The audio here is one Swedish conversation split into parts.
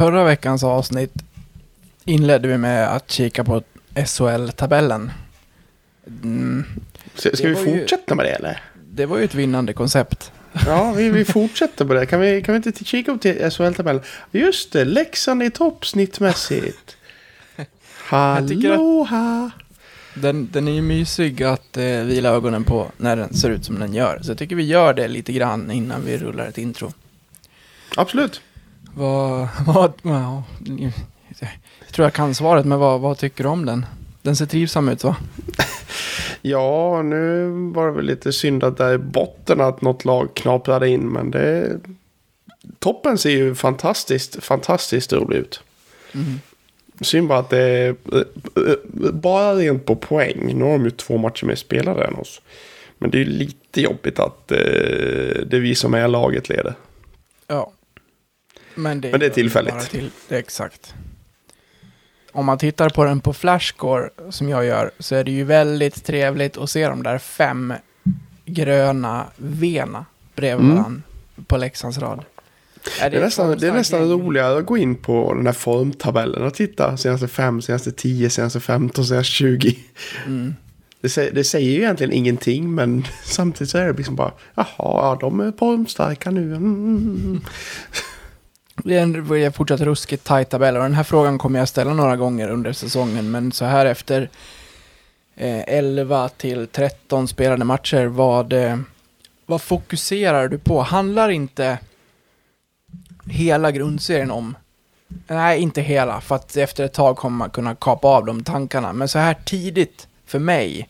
Förra veckans avsnitt inledde vi med att kika på SHL-tabellen. Mm, Ska, vi var ju- fortsätta med det eller? det var ju ett vinnande koncept. Ja, vi, vi fortsätter på det. Kan vi, kan vi inte kika upp till SHL-tabellen? Just det, Leksand i topp snittmässigt. Hallå Den, den är ju mysig att eh, vila ögonen på när den ser ut som den gör. Så jag tycker vi gör det lite grann innan vi rullar ett intro. Absolut. Vad... vad ja, jag tror jag kan svaret, men vad, vad tycker du om den? Den ser trivsam ut va? Ja, nu var det väl lite synd att där i botten att något lag knaprade in. Men det... Toppen ser ju fantastiskt, fantastiskt rolig ut. Mm. Synd bara att det är bara rent på poäng. Nu har de ju två matcher mer spelade än oss. Men det är ju lite jobbigt att eh, det är vi som är laget leder. Ja. Men det, Men det är tillfälligt. Till, det är exakt. Om man tittar på den på Flashscore som jag gör så är det ju väldigt trevligt att se de där fem gröna vena bredvid Mm. varandra på Leksands rad. Det är nästan, det är nästan roligare att gå in på den här formtabellen och titta. Senaste 5, senaste 10, senaste 15, senaste 20. Mm. Det säger, det säger ju egentligen ingenting men samtidigt så är det liksom bara jaha, ja, de är formstarka nu. Mm. Det är en fortsatt ruskigt tajt tabell och den här frågan kommer jag ställa några gånger under säsongen. Men så här efter eh, 11 till 13 spelade matcher, vad, eh, vad fokuserar du på? Handlar inte hela grundserien om? Nej, inte hela, för att efter ett tag kommer man kunna kapa av de tankarna. Men så här tidigt, för mig,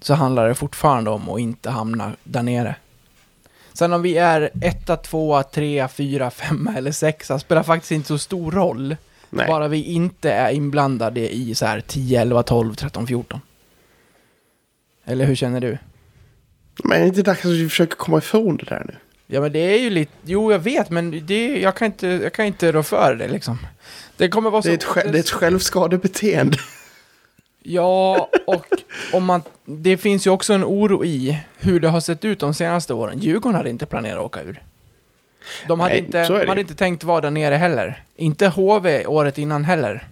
så handlar det fortfarande om att inte hamna där nere. Sen om vi är etta, tvåa, trea, fyra, femma eller sexa spelar faktiskt inte så stor roll. Nej. Bara vi inte är inblandade i så här 10, 11, 12, 13, 14. Eller hur känner du? Men är det inte dags att vi försöker komma ifrån det där nu? Ja men det är ju lite, jo jag vet men det, jag, kan inte, jag kan inte rå för det liksom. Det kommer vara så... Det är ett, det är ett självskadebeteende. Ja, och om man, det finns ju också en oro i hur det har sett ut de senaste åren. Djurgården hade inte planerat att åka ur. De hade, Nej, inte, de hade inte tänkt vara där nere heller. Inte HV året innan heller.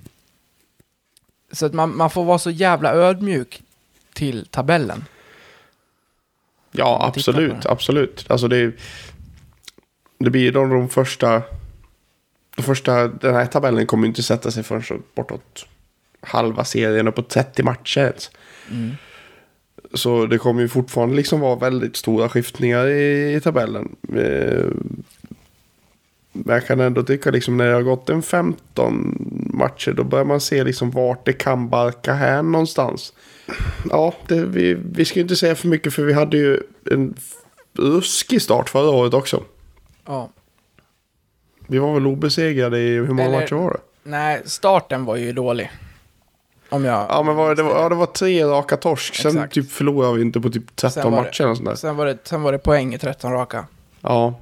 Så att man, man får vara så jävla ödmjuk till tabellen. Ja, absolut, absolut. Alltså det, det blir de, de första... De första, den här tabellen kommer inte sätta sig förrän bortåt halva serien och på 30 matcher. Mm. Så det kommer ju fortfarande liksom vara väldigt stora skiftningar i, i tabellen. Eh, Men jag kan ändå tycka liksom när det har gått en 15 matcher då börjar man se liksom vart det kan barka här någonstans. Ja, det, vi, vi ska ju inte säga för mycket för vi hade ju en ruskig start förra året också. Ja. Vi var väl obesegrade i hur många Eller- matcher var det? Nej, starten var ju dålig. Om jag... Ja, men var, det, det var, ja, det var tre raka torsk. Sen Exakt. typ förlorade vi inte på typ 13 Sen var det- matcher sånt där. Sen var, det, sen var det poäng i 13 raka. Ja.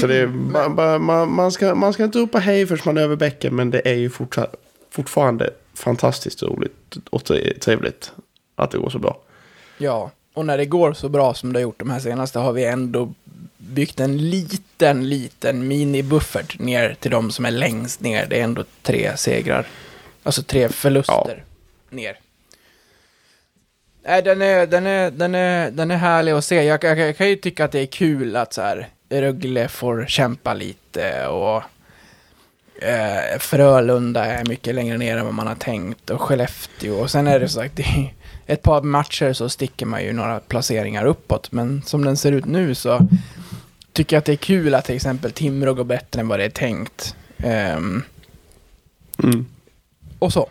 Så det är, man, man- man, ska, man ska inte ropa hej förrän man är över bäcken. Men det är ju fortfarande fantastiskt roligt och tre- trevligt att det går så bra. Ja, och när det går så bra som det har gjort de här senaste har vi ändå byggt en liten, liten mini-buffert ner till de som är längst ner. Det är ändå tre segrar. Alltså tre förluster ner. Nej, den är, den, är, den, är, den är härlig att se. Jag, jag, jag kan ju tycka att det är kul att så här, Rögle får kämpa lite och eh, Frölunda är mycket längre ner än vad man har tänkt och Skellefteå. Och sen är det så sagt, i ett par matcher så sticker man ju några placeringar uppåt. Men som den ser ut nu så tycker jag att det är kul att till exempel Timrå går bättre än vad det är tänkt. Ehm, Mm. Och så.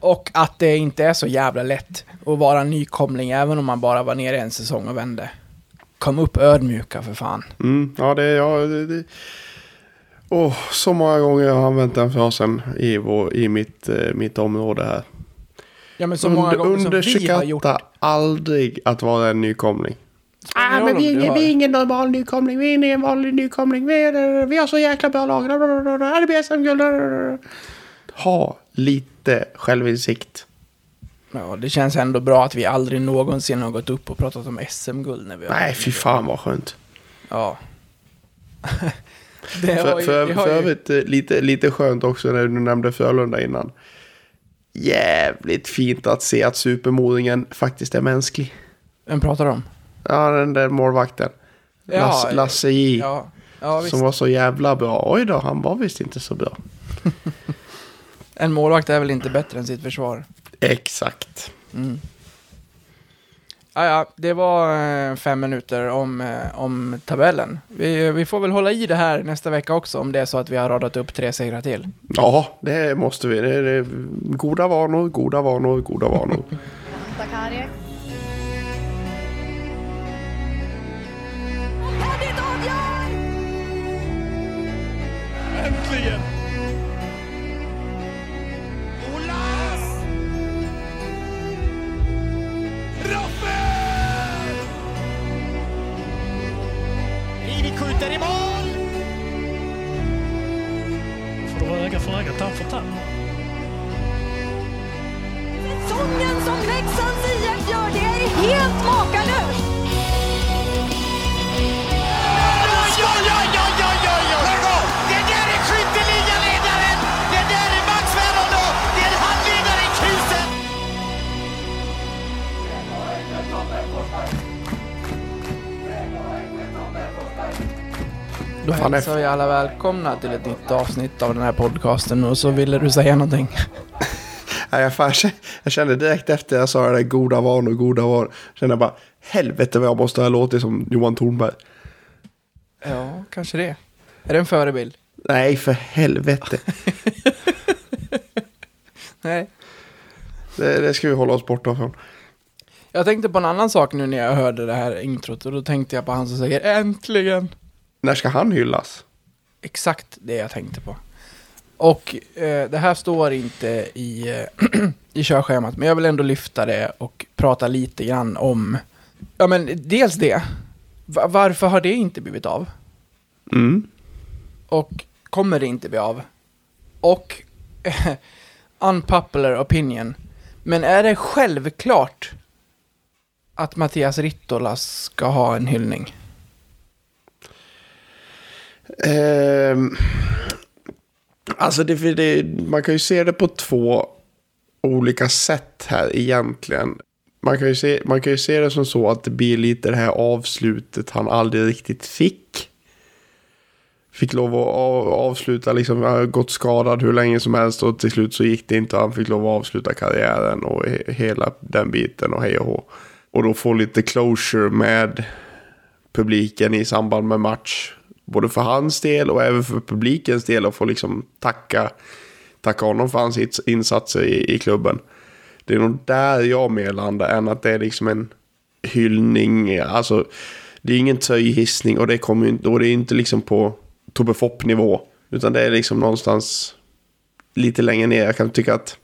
Och att det inte är så jävla lätt att vara nykomling även om man bara var nere en säsong och vände. Kom upp ödmjuka för fan. Mm. Ja, det är... Ja, det, det. Åh, så många gånger jag har använt den frasen i, vår, i mitt, eh, mitt område här. Ja men så många gånger som vi har gjort. Aldrig att vara en nykomling. Ah, men vi, är har- vi är ingen normal nykomling. Vi är ingen vanlig nykomling. Vi, är, vi har så jäkla bra lag. Det blir SM-guld. Ha lite självinsikt. Ja, det känns ändå bra att vi aldrig någonsin har gått upp och pratat om SM-guld när vi. Nej, fy fan vad skönt. Ja. Det För, ju- för, det för övrigt eh, lite, lite skönt också när du nämnde Frölunda innan. Jävligt fint att se att supermodingen faktiskt är mänsklig. Vem pratar du om? Ja, den där målvakten. Ja, Lasse, Lasse J. Ja, ja som var så jävla bra. Oj då, han var visst inte så bra. En målvakt är väl inte bättre än sitt försvar. Exakt. Mm. Ah, ja, det var eh, fem minuter om, eh, om tabellen. Vi, vi får väl hålla i det här nästa vecka också om det är så att vi har radat upp tre segrar till. Ja, det måste vi. Det är, det är goda vanor, goda vanor, goda vanor. Leksands IF gör, det är helt makalöst! Oj, oj, oj, oj, oj, oj! Lägg av! Det där är skytteligaledaren! Det där är Max Vernon Det är i krusen! Då hälsar vi alla välkomna till ett nytt avsnitt av den här podcasten och så ville du säga någonting. Jag, fan, jag kände direkt efter jag sa det där goda vanor, goda vanor. Kände jag bara, helvete vad jag måste ha låtit som Johan Thornberg. Ja, kanske det. Är det en förebild? Nej, för helvete. Nej. Det, det ska vi hålla oss borta från. Jag tänkte på en annan sak nu när jag hörde det här introt och då tänkte jag på han som säger äntligen. När ska han hyllas? Exakt det jag tänkte på. Och eh, det här står inte i, eh, i körschemat, men jag vill ändå lyfta det och prata lite grann om, ja men dels det, Va- varför har det inte blivit av? Mm. Och kommer det inte bli av? Och unpopular opinion, men är det självklart att Mattias Rittola ska ha en hyllning? Ehm, alltså det, det, man kan ju se det på två olika sätt här egentligen. Man kan, ju se, man kan ju se det som så att det blir lite det här avslutet han aldrig riktigt fick. Fick lov att avsluta, liksom, gått skadad hur länge som helst och till slut så gick det inte. Han fick lov att avsluta karriären och he, hela den biten och hej och hå. Och då få lite closure med publiken i samband med match. Både för hans del och även för publikens del och få liksom tacka, tacka honom för hans insatser i, i klubben. Det är nog där jag mer landar än att det är liksom en hyllning. Alltså, det är ingen töjhissning och det kommer inte, och det är inte liksom på Tobbe Fopp-nivå. Utan det är liksom någonstans lite längre ner. Jag kan tycka att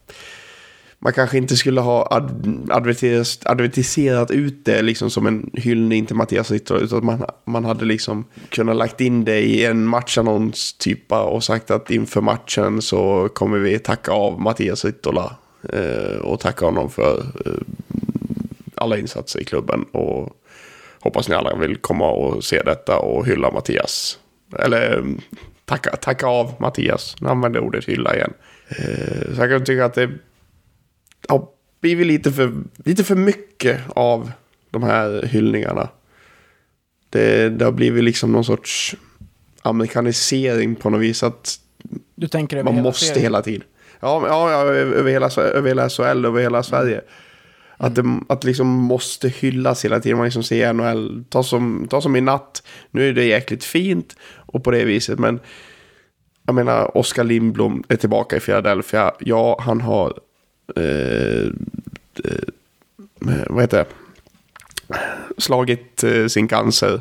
man kanske inte skulle ha ad, advertiserat, advertiserat ut det liksom som en hyllning till Mattias Rittola. Utan att man, man hade liksom kunnat lagt in det i en matchannons typa och sagt att inför matchen så kommer vi tacka av Mattias Ritola. Eh, och tacka honom för eh, alla insatser i klubben. Och hoppas ni alla vill komma och se detta och hylla Mattias. Eller eh, tacka, tacka av Mattias. Nu använder jag ordet hylla igen. Eh, så jag kan tycka att det har blivit lite för, lite för mycket av de här hyllningarna. Det, det har blivit liksom någon sorts amerikanisering på något vis. Att Du tänker över man hela måste serien? hela tiden. Ja, ja, över, hela, över hela SHL, över hela Sverige. Att det att liksom måste hyllas hela tiden. Man liksom ser NHL, ta som, ta som i natt. Nu är det jäkligt fint och på det viset. Men jag menar, Oskar Lindblom är tillbaka i Philadelphia. Ja, han har... Eh, eh, vad heter det? Slagit eh, sin cancer.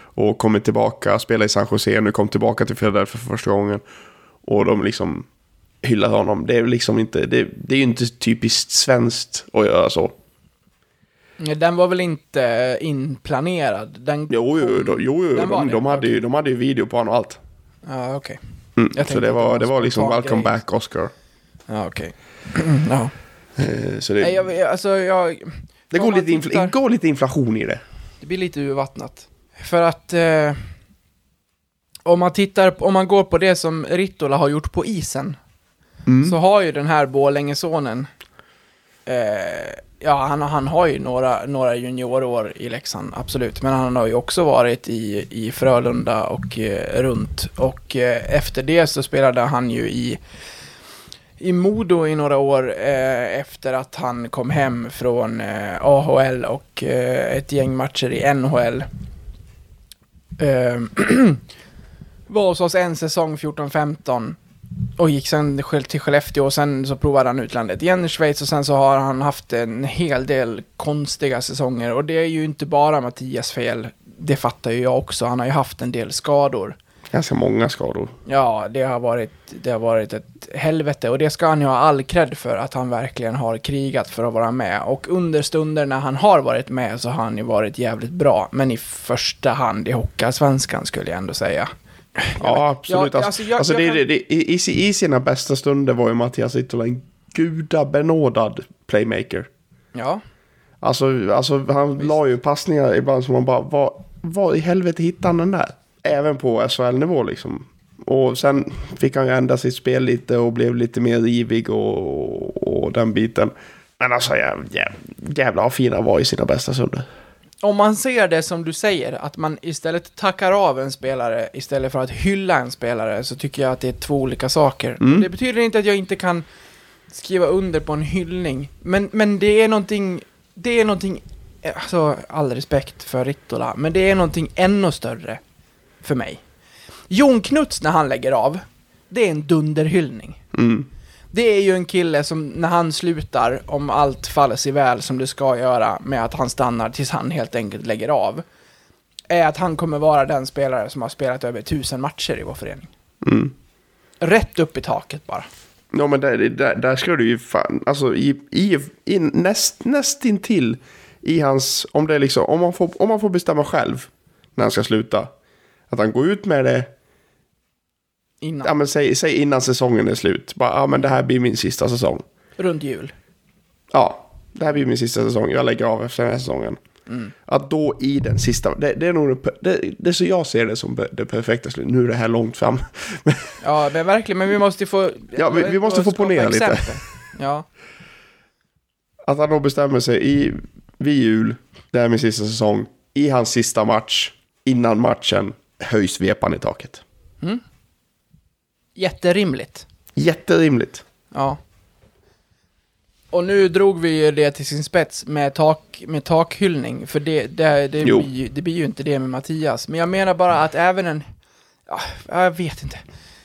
Och kommit tillbaka, spelar i San Jose. Nu kom tillbaka till Philadelphia för första gången. Och de liksom hyllar honom. Det är liksom inte, det, det är ju inte typiskt svenskt att göra så. Den var väl inte inplanerad? Den Jo, jo, jo, jo Den de, de, hade ju, de hade ju video på honom och allt. Ja, okej. Mm. Jag Så det var, det var liksom welcome back Oscar. Ja, okej. Ja. Eh, Så det, Nej, jag, alltså jag... det, går lite infl- går lite inflation i det. Det blir lite urvattnat. För att... Eh, om man tittar, på- om man går på det som Rittola har gjort på isen, Mm. så har ju den här Borlängesonen, eh, ja han, han har ju några, några juniorår i Leksand, absolut, men han har ju också varit i, i Frölunda och eh, runt. Och eh, efter det så spelade han ju i, i Modo i några år eh, efter att han kom hem från eh, AHL och eh, ett gäng matcher i NHL. Eh, var hos oss en säsong 14-15 och gick sen till Skellefteå och sen så provade han utlandet igen i Schweiz och sen så har han haft en hel del konstiga säsonger och det är ju inte bara Mattias fel. Det fattar ju jag också. Han har ju haft en del skador. Ganska många skador. Ja, det har varit, det har varit ett helvete och det ska han ju ha all cred för att han verkligen har krigat för att vara med. Och under stunder när han har varit med så har han ju varit jävligt bra. Men i första hand i Hockeyallsvenskan skulle jag ändå säga. Ja, absolut. Ja, alltså, alltså, jag- alltså, jag det, kan- det, det, i, sina bästa stunder var ju Mattias Rittola en gudabenådad playmaker. Ja, Alltså, alltså han la ju passningar ibland som man bara, vad, vad i helvete hittade han den där? Även på SHL-nivå liksom. Och sen fick han ju ändra sitt spel lite och blev lite mer rivig och, och den biten. Men alltså jäv, jäv, jävlar vad fin han var i sina bästa stunder. om man ser det som du säger, att man istället tackar av en spelare istället för att hylla en spelare, så tycker jag att det är två olika saker. Mm. Det betyder inte att jag inte kan skriva under på en hyllning, men, men det är någonting, det är någonting, alltså all respekt för Rittola, men det är någonting ännu större för mig. Jon Knuts när han lägger av, det är en dunderhyllning. Mm. Det är ju en kille som när han slutar, om allt faller sig väl som det ska göra, med att han stannar tills han helt enkelt lägger av, är att han kommer vara den spelare som har spelat över tusen matcher i vår förening. Mm. Rätt upp i taket bara. Ja men där, där, där ska du ju fan, alltså i, i, i näst, nästintill i hans, om det är liksom, om man, får, om man får bestämma själv när han ska sluta. Att han går ut med det, Innan. ja men säg, säg innan säsongen är slut. Bara, ja men det här blir min sista säsong. Runt jul. Ja, det här blir min sista säsong. Jag lägger av efter den här säsongen. Att då i den sista, det, det är nog det, det, så jag ser det som det perfekta slutet. Nu är det här långt fram. Ja, men verkligen, men vi måste få... Ja, vi- vi måste få ponera lite. Ja. Att han då bestämmer sig i, vid jul, det här är min sista säsong, i hans sista match, innan matchen, höjs vepan i taket. Jätterimligt. Jätterimligt. Ja. Och nu drog vi ju det till sin spets med, tak, med takhyllning, för det, det, det, blir, ju- det blir ju inte det med Mattias. Men jag menar bara att även en... Ja, jag vet inte.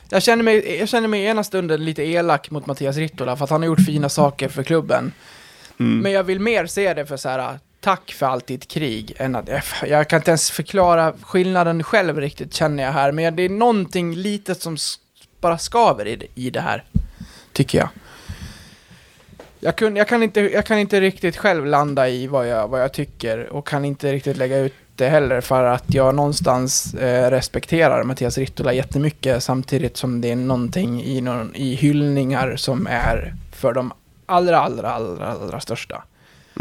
Jag känner, mig, jag känner mig ena stunden lite elak mot Mattias Rittola för att han har gjort fina saker för klubben. Men jag vill mer se det för så här, tack för allt ditt krig, än att, jag kan inte ens förklara skillnaden själv riktigt känner jag här, men det är någonting litet som bara skaver i det, i det här, tycker jag. Jag, kun, jag, kan inte, jag kan inte riktigt själv landa i vad jag, vad jag tycker och kan inte riktigt lägga ut det heller för att jag någonstans eh, respekterar Mattias Rittola jättemycket samtidigt som det är någonting i, någon, i hyllningar som är för de allra, allra, allra, allra största.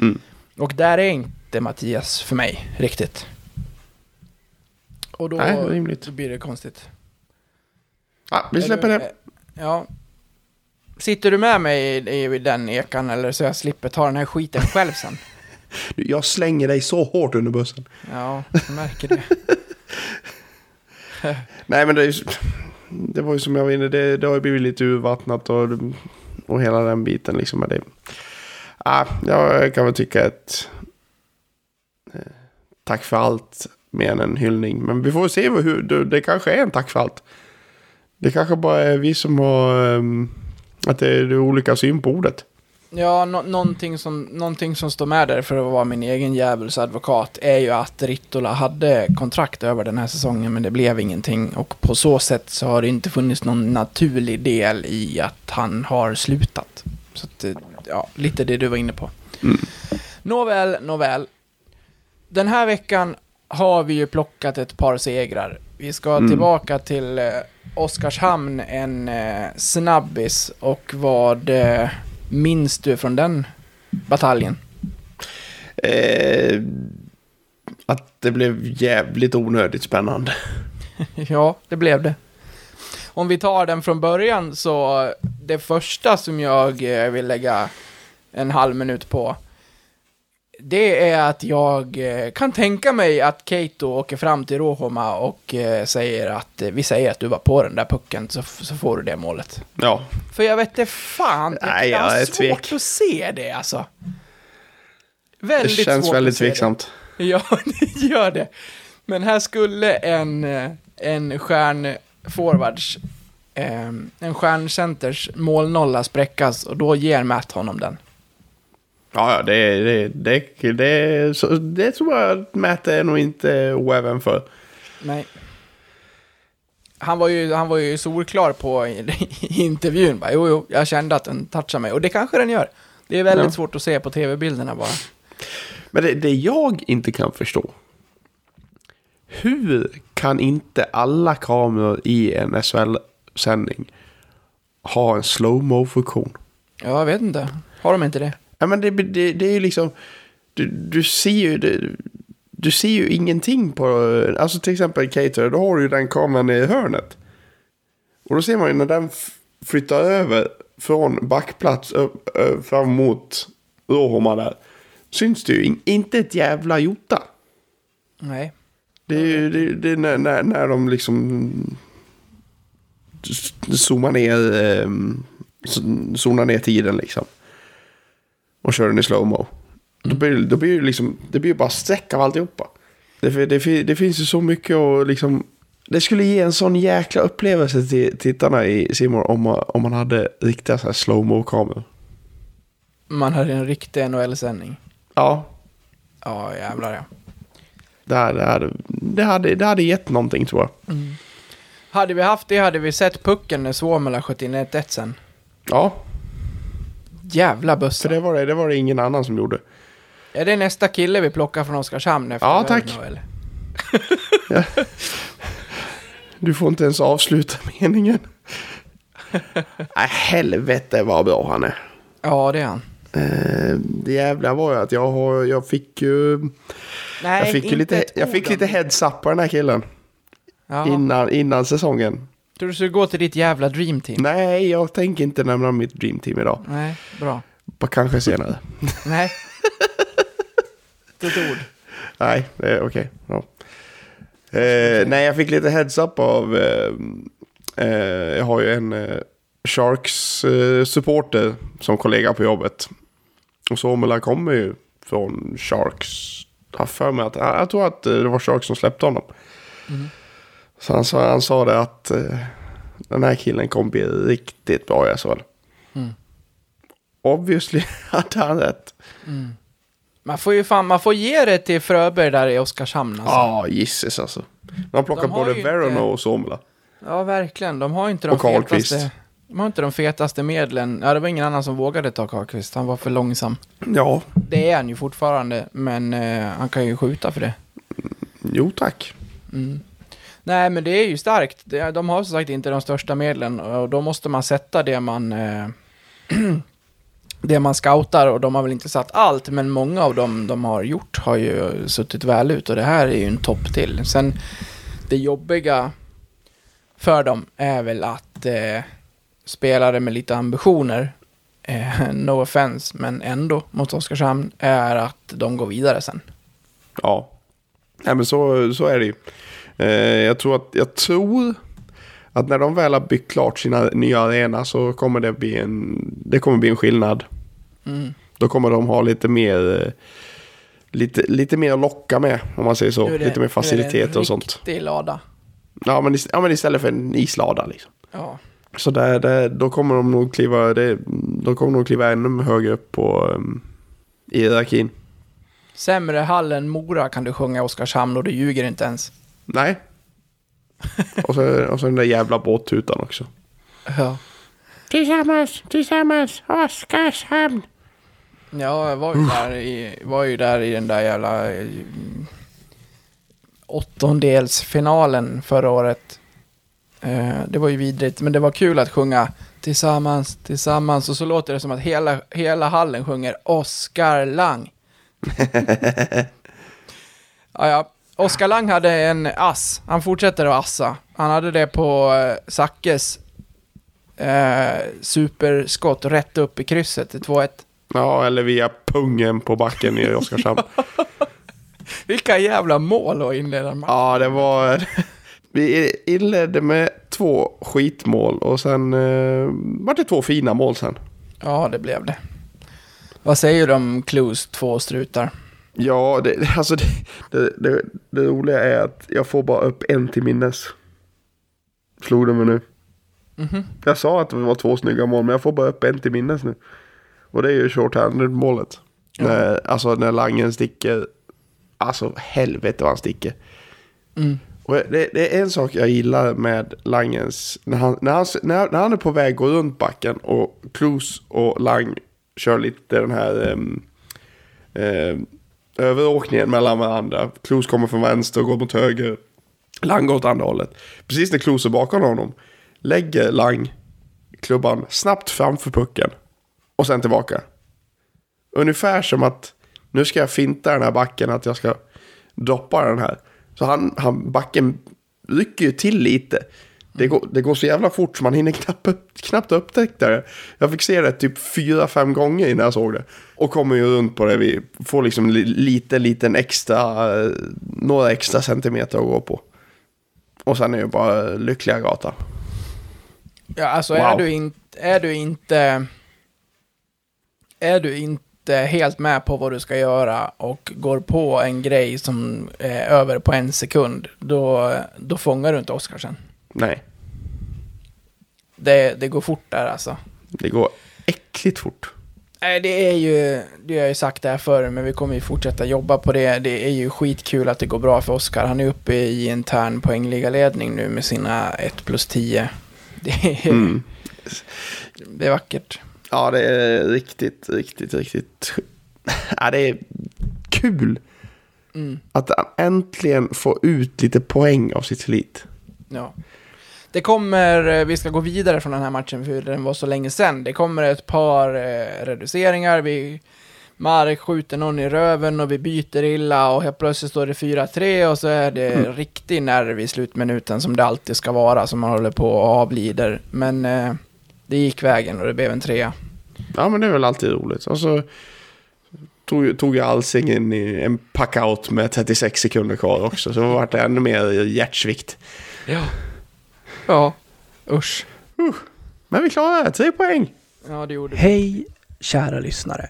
Mm. Och där är inte Mattias för mig riktigt. Och då, Nej, rimligt. då blir det konstigt. Ja, vi släpper du- det. Ja. Sitter du med mig i, i den ekan eller så jag slipper ta den här skiten själv sen? Jag slänger dig så hårt under bussen. Ja, jag märker det. Nej men det, ju, det var ju som jag var inne, det, det har ju blivit lite urvattnat och, och hela den biten liksom. Men det, ah, jag kan väl tycka att eh, tack för allt mer än en hyllning. Men vi får se hur, det, kanske är en tack för allt. Det kanske bara är vi som har, ehm, att det är, det olika syn på ordet. Ja, no någonting, som, någonting som står med där för att vara min egen djävulsadvokat är ju att Rittola hade kontrakt över den här säsongen men det blev ingenting och på så sätt så har det inte funnits någon naturlig del i att han har slutat. Så att, det- ja, lite det du var inne på. Mm. Nåväl, nåväl. Den här veckan har vi ju plockat ett par segrar. Vi ska Mm. tillbaka till eh, Oskarshamn, en eh, snabbis. Och vad eh, minns du från den bataljen? Eh, att det blev jävligt onödigt spännande. Ja, det blev det. Om vi tar den från början så det första som jag eh, vill lägga en halv minut på det är att jag eh, kan tänka mig att Keito åker fram till Rohoma och eh, säger att vi säger att du var på den där pucken så, så får du det målet. Ja, För jag vet inte fan, Nej, jag har jag svårt tvek. att se det alltså. det Väldigt känns svårt väldigt det. tveksamt. Ja, det gör det. Men här skulle en, en stjärnforwards, eh, en stjärncenters målnolla spräckas och då ger Matt honom den. Ja, ja, det, det, det, det, så, det tror jag att Matt är nog inte oäven för. Nej. Han var ju, han var ju solklar på i, i intervjun. Bara, jo, jo, jag kände att den touchade mig. Och det kanske den gör. Det är väldigt Ja. svårt att se på tv-bilderna bara. Men det, det jag inte kan förstå. Hur kan inte alla kameror i en SHL-sändning ha en slow-mo-funktion? Ja, jag vet inte. Har de inte det? Ja, men det, det, det är ju liksom... Du, du ser ju... Det, du ser ju ingenting på... Alltså till exempel Cater, då har du ju den kameran i hörnet. Och då ser man ju när den flyttar över från backplats upp, ö, fram mot Rohoma där. Syns det ju in, inte ett jävla jota. Nej. Det är ju det, det är när, när, när de liksom zoomar ner, eh, zonar ner tiden liksom. Och kör den i slowmo. Då blir, det- då blir det liksom, det blir ju bara streck av alltihopa. Det, det, det finns ju så mycket och liksom, det skulle ge en sån jäkla upplevelse till tittarna i Simon om man, om man hade riktiga så här slowmo kameror Man hade en riktig NHL-sändning. Ja, Ja, jävlar ja. Det hade, det, hade, det, hade, det hade gett någonting tror jag. Hade vi haft det hade vi sett pucken när Suomela sköt in 1-1 sen. Ja, Jävla för bössa. det var det, det var det ingen annan som gjorde. Är det nästa kille vi plockar från Oskarshamn efter Ja, tack. Överno, eller? Du får inte ens avsluta meningen. Nej, helvete vad bra han är. Ja, det är han. Eh, det jävla var ju att jag, har, jag fick ju... Nej, Jag fick, ju lite, jag fick lite om- heads up på den här killen. Jaha. Innan, innan säsongen. Tror du skulle gå till ditt jävla dream team? Nej, jag tänker inte nämna mitt dream team idag. Nej, bra. Bara kanske senare. Nej. Inte ett ord. Nej, okej. Ja. Eh, nej, jag fick lite heads up av... Eh, eh, jag har ju en eh, Sharks eh, som kollega på jobbet. Och Somela kommer ju från Sharks. Har för mig att... Jag tror att eh, det var Sharks som släppte honom. Så han sa, han sa det att eh, den här killen kommer bli riktigt bra i SHL. Mm. Obviously hade han rätt. Man får ju fan, man får ge det till Fröberg där i Oskarshamn alltså. Ja, gisses alltså. De plockar De har både Verono inte- och Somela. Ja, verkligen. De har inte de Och fetaste... De har inte de fetaste medlen. Ja, det var ingen annan som vågade ta Karlqvist. Han var för långsam. Ja, Det är han ju fortfarande, men eh, han kan ju skjuta för det. jo tack. Nej, men det är ju starkt. De har som sagt inte de största medlen och då måste man sätta det man... Eh, det man scoutar och de har väl inte satt allt, men många av dem de har gjort har ju suttit väl ut och det här är ju en topp till. Sen det jobbiga för dem är väl att eh, spelare med lite ambitioner, eh, no offense, men ändå mot Oskarshamn, är att de går vidare sen. Ja. Nej men så, så är det ju. Eh, jag, tror att, jag tror att när de väl har byggt klart sina nya arena så kommer det bli en, det kommer bli en skillnad. Mm. Då kommer de ha lite mer, eh, lite, lite mer att locka med om man säger så. Det- lite mer nu är det faciliteter en och sånt. Riktig lada. Ja men, ja men istället för en islada liksom. Ja. Så där, där, då kommer de nog kliva, det, då kommer de kliva ännu högre upp på um, i hierarkin. Sämre hall än Mora kan du sjunga i Oskarshamn och du ljuger inte ens. Nej. och, så, och så den där jävla båttutan också. Ja. Tillsammans, tillsammans, Oskarshamn. Ja, jag var ju, där i, var ju där i den där jävla eh, åttondelsfinalen förra året. Eh, det var ju vidrigt, men det var kul att sjunga tillsammans, tillsammans och så låter det som att hela, hela hallen sjunger Oskar Lang. ja, ja. Oskar Lang hade en ass. Han fortsätter att assa. Han hade det på eh, Sackes eh, superskott rätt upp i krysset till 2-1. Ja, eller via pungen på backen i Oskarshamn. Vilka jävla mål att inleda en match. ja, det var... Vi inledde med två skitmål och sen eh, var det två fina mål sen. Ja, det blev det. Vad säger du om Clues två strutar? Ja, det, alltså det, det, det, det roliga är att jag får bara upp en till minnes. Slog det mig nu. Mhm. Jag sa att det var två snygga mål, men jag får bara upp en till minnes nu. Och det är ju short-handed målet. När, alltså när Langen sticker. Alltså helvete vad han sticker. Mm. Och det, det är en sak jag gillar med Langens. När han, när han, när, när han är på väg att gå runt backen och Klos och Lang kör lite den här um, överåkningen mellan varandra. Klos kommer från vänster och går mot höger. Lang går åt andra hållet. Precis när Klos är bakom honom lägger Lang klubban snabbt framför pucken. Och sen tillbaka. Ungefär som att nu ska jag finta den här backen att jag ska droppa den här. Så han, han backen rycker ju till lite. Det går, det går så jävla fort så man hinner knappt, knappt upptäcka det. Jag fick se det typ fyra, fem gånger innan jag såg det. Och kommer ju runt på det. Vi får liksom li, lite, liten extra, eh, några extra centimeter att gå på. Och sen är det bara lyckliga gata. Ja, alltså är, Wow. du in, är du inte... Är du inte helt med på vad du ska göra och går på en grej som är över på en sekund, då, då fångar du inte Oskarsen. Nej, Det, det går fort där alltså. det går äckligt fort. Nej, det är ju, det har jag ju sagt det här förr, men vi kommer ju fortsätta jobba på det. Det är ju skitkul att det går bra för Oskar. Han är uppe i intern poängligaledning nu med sina 1 plus 10. Det är, Mm. det är vackert. Ja, det är riktigt, riktigt, riktigt... Ja, det är kul Mm. att han äntligen får ut lite poäng av sitt flit. Ja. Det kommer, eh, vi ska gå vidare från den här matchen för den var så länge sedan. Det kommer ett par eh, reduceringar. Vi, Mark skjuter någon i röven och vi byter illa och helt plötsligt står det 4-3 och så är det riktig nerv i slutminuten som det alltid ska vara som man håller på och avlider. Men eh, det gick vägen och det blev en trea. Ja, men det är väl alltid roligt. Och så tog, tog jag Alsing in i en packout med 36 sekunder kvar också. Så det vart det ännu mer hjärtsvikt. Ja. Ja, usch. Men vi klarade det, tre poäng. Ja, det gjorde Hej kära lyssnare.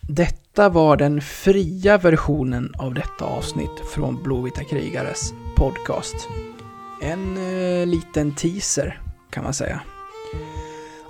Detta var den fria versionen av detta avsnitt från Blåvita krigares podcast. En eh, liten teaser kan man säga.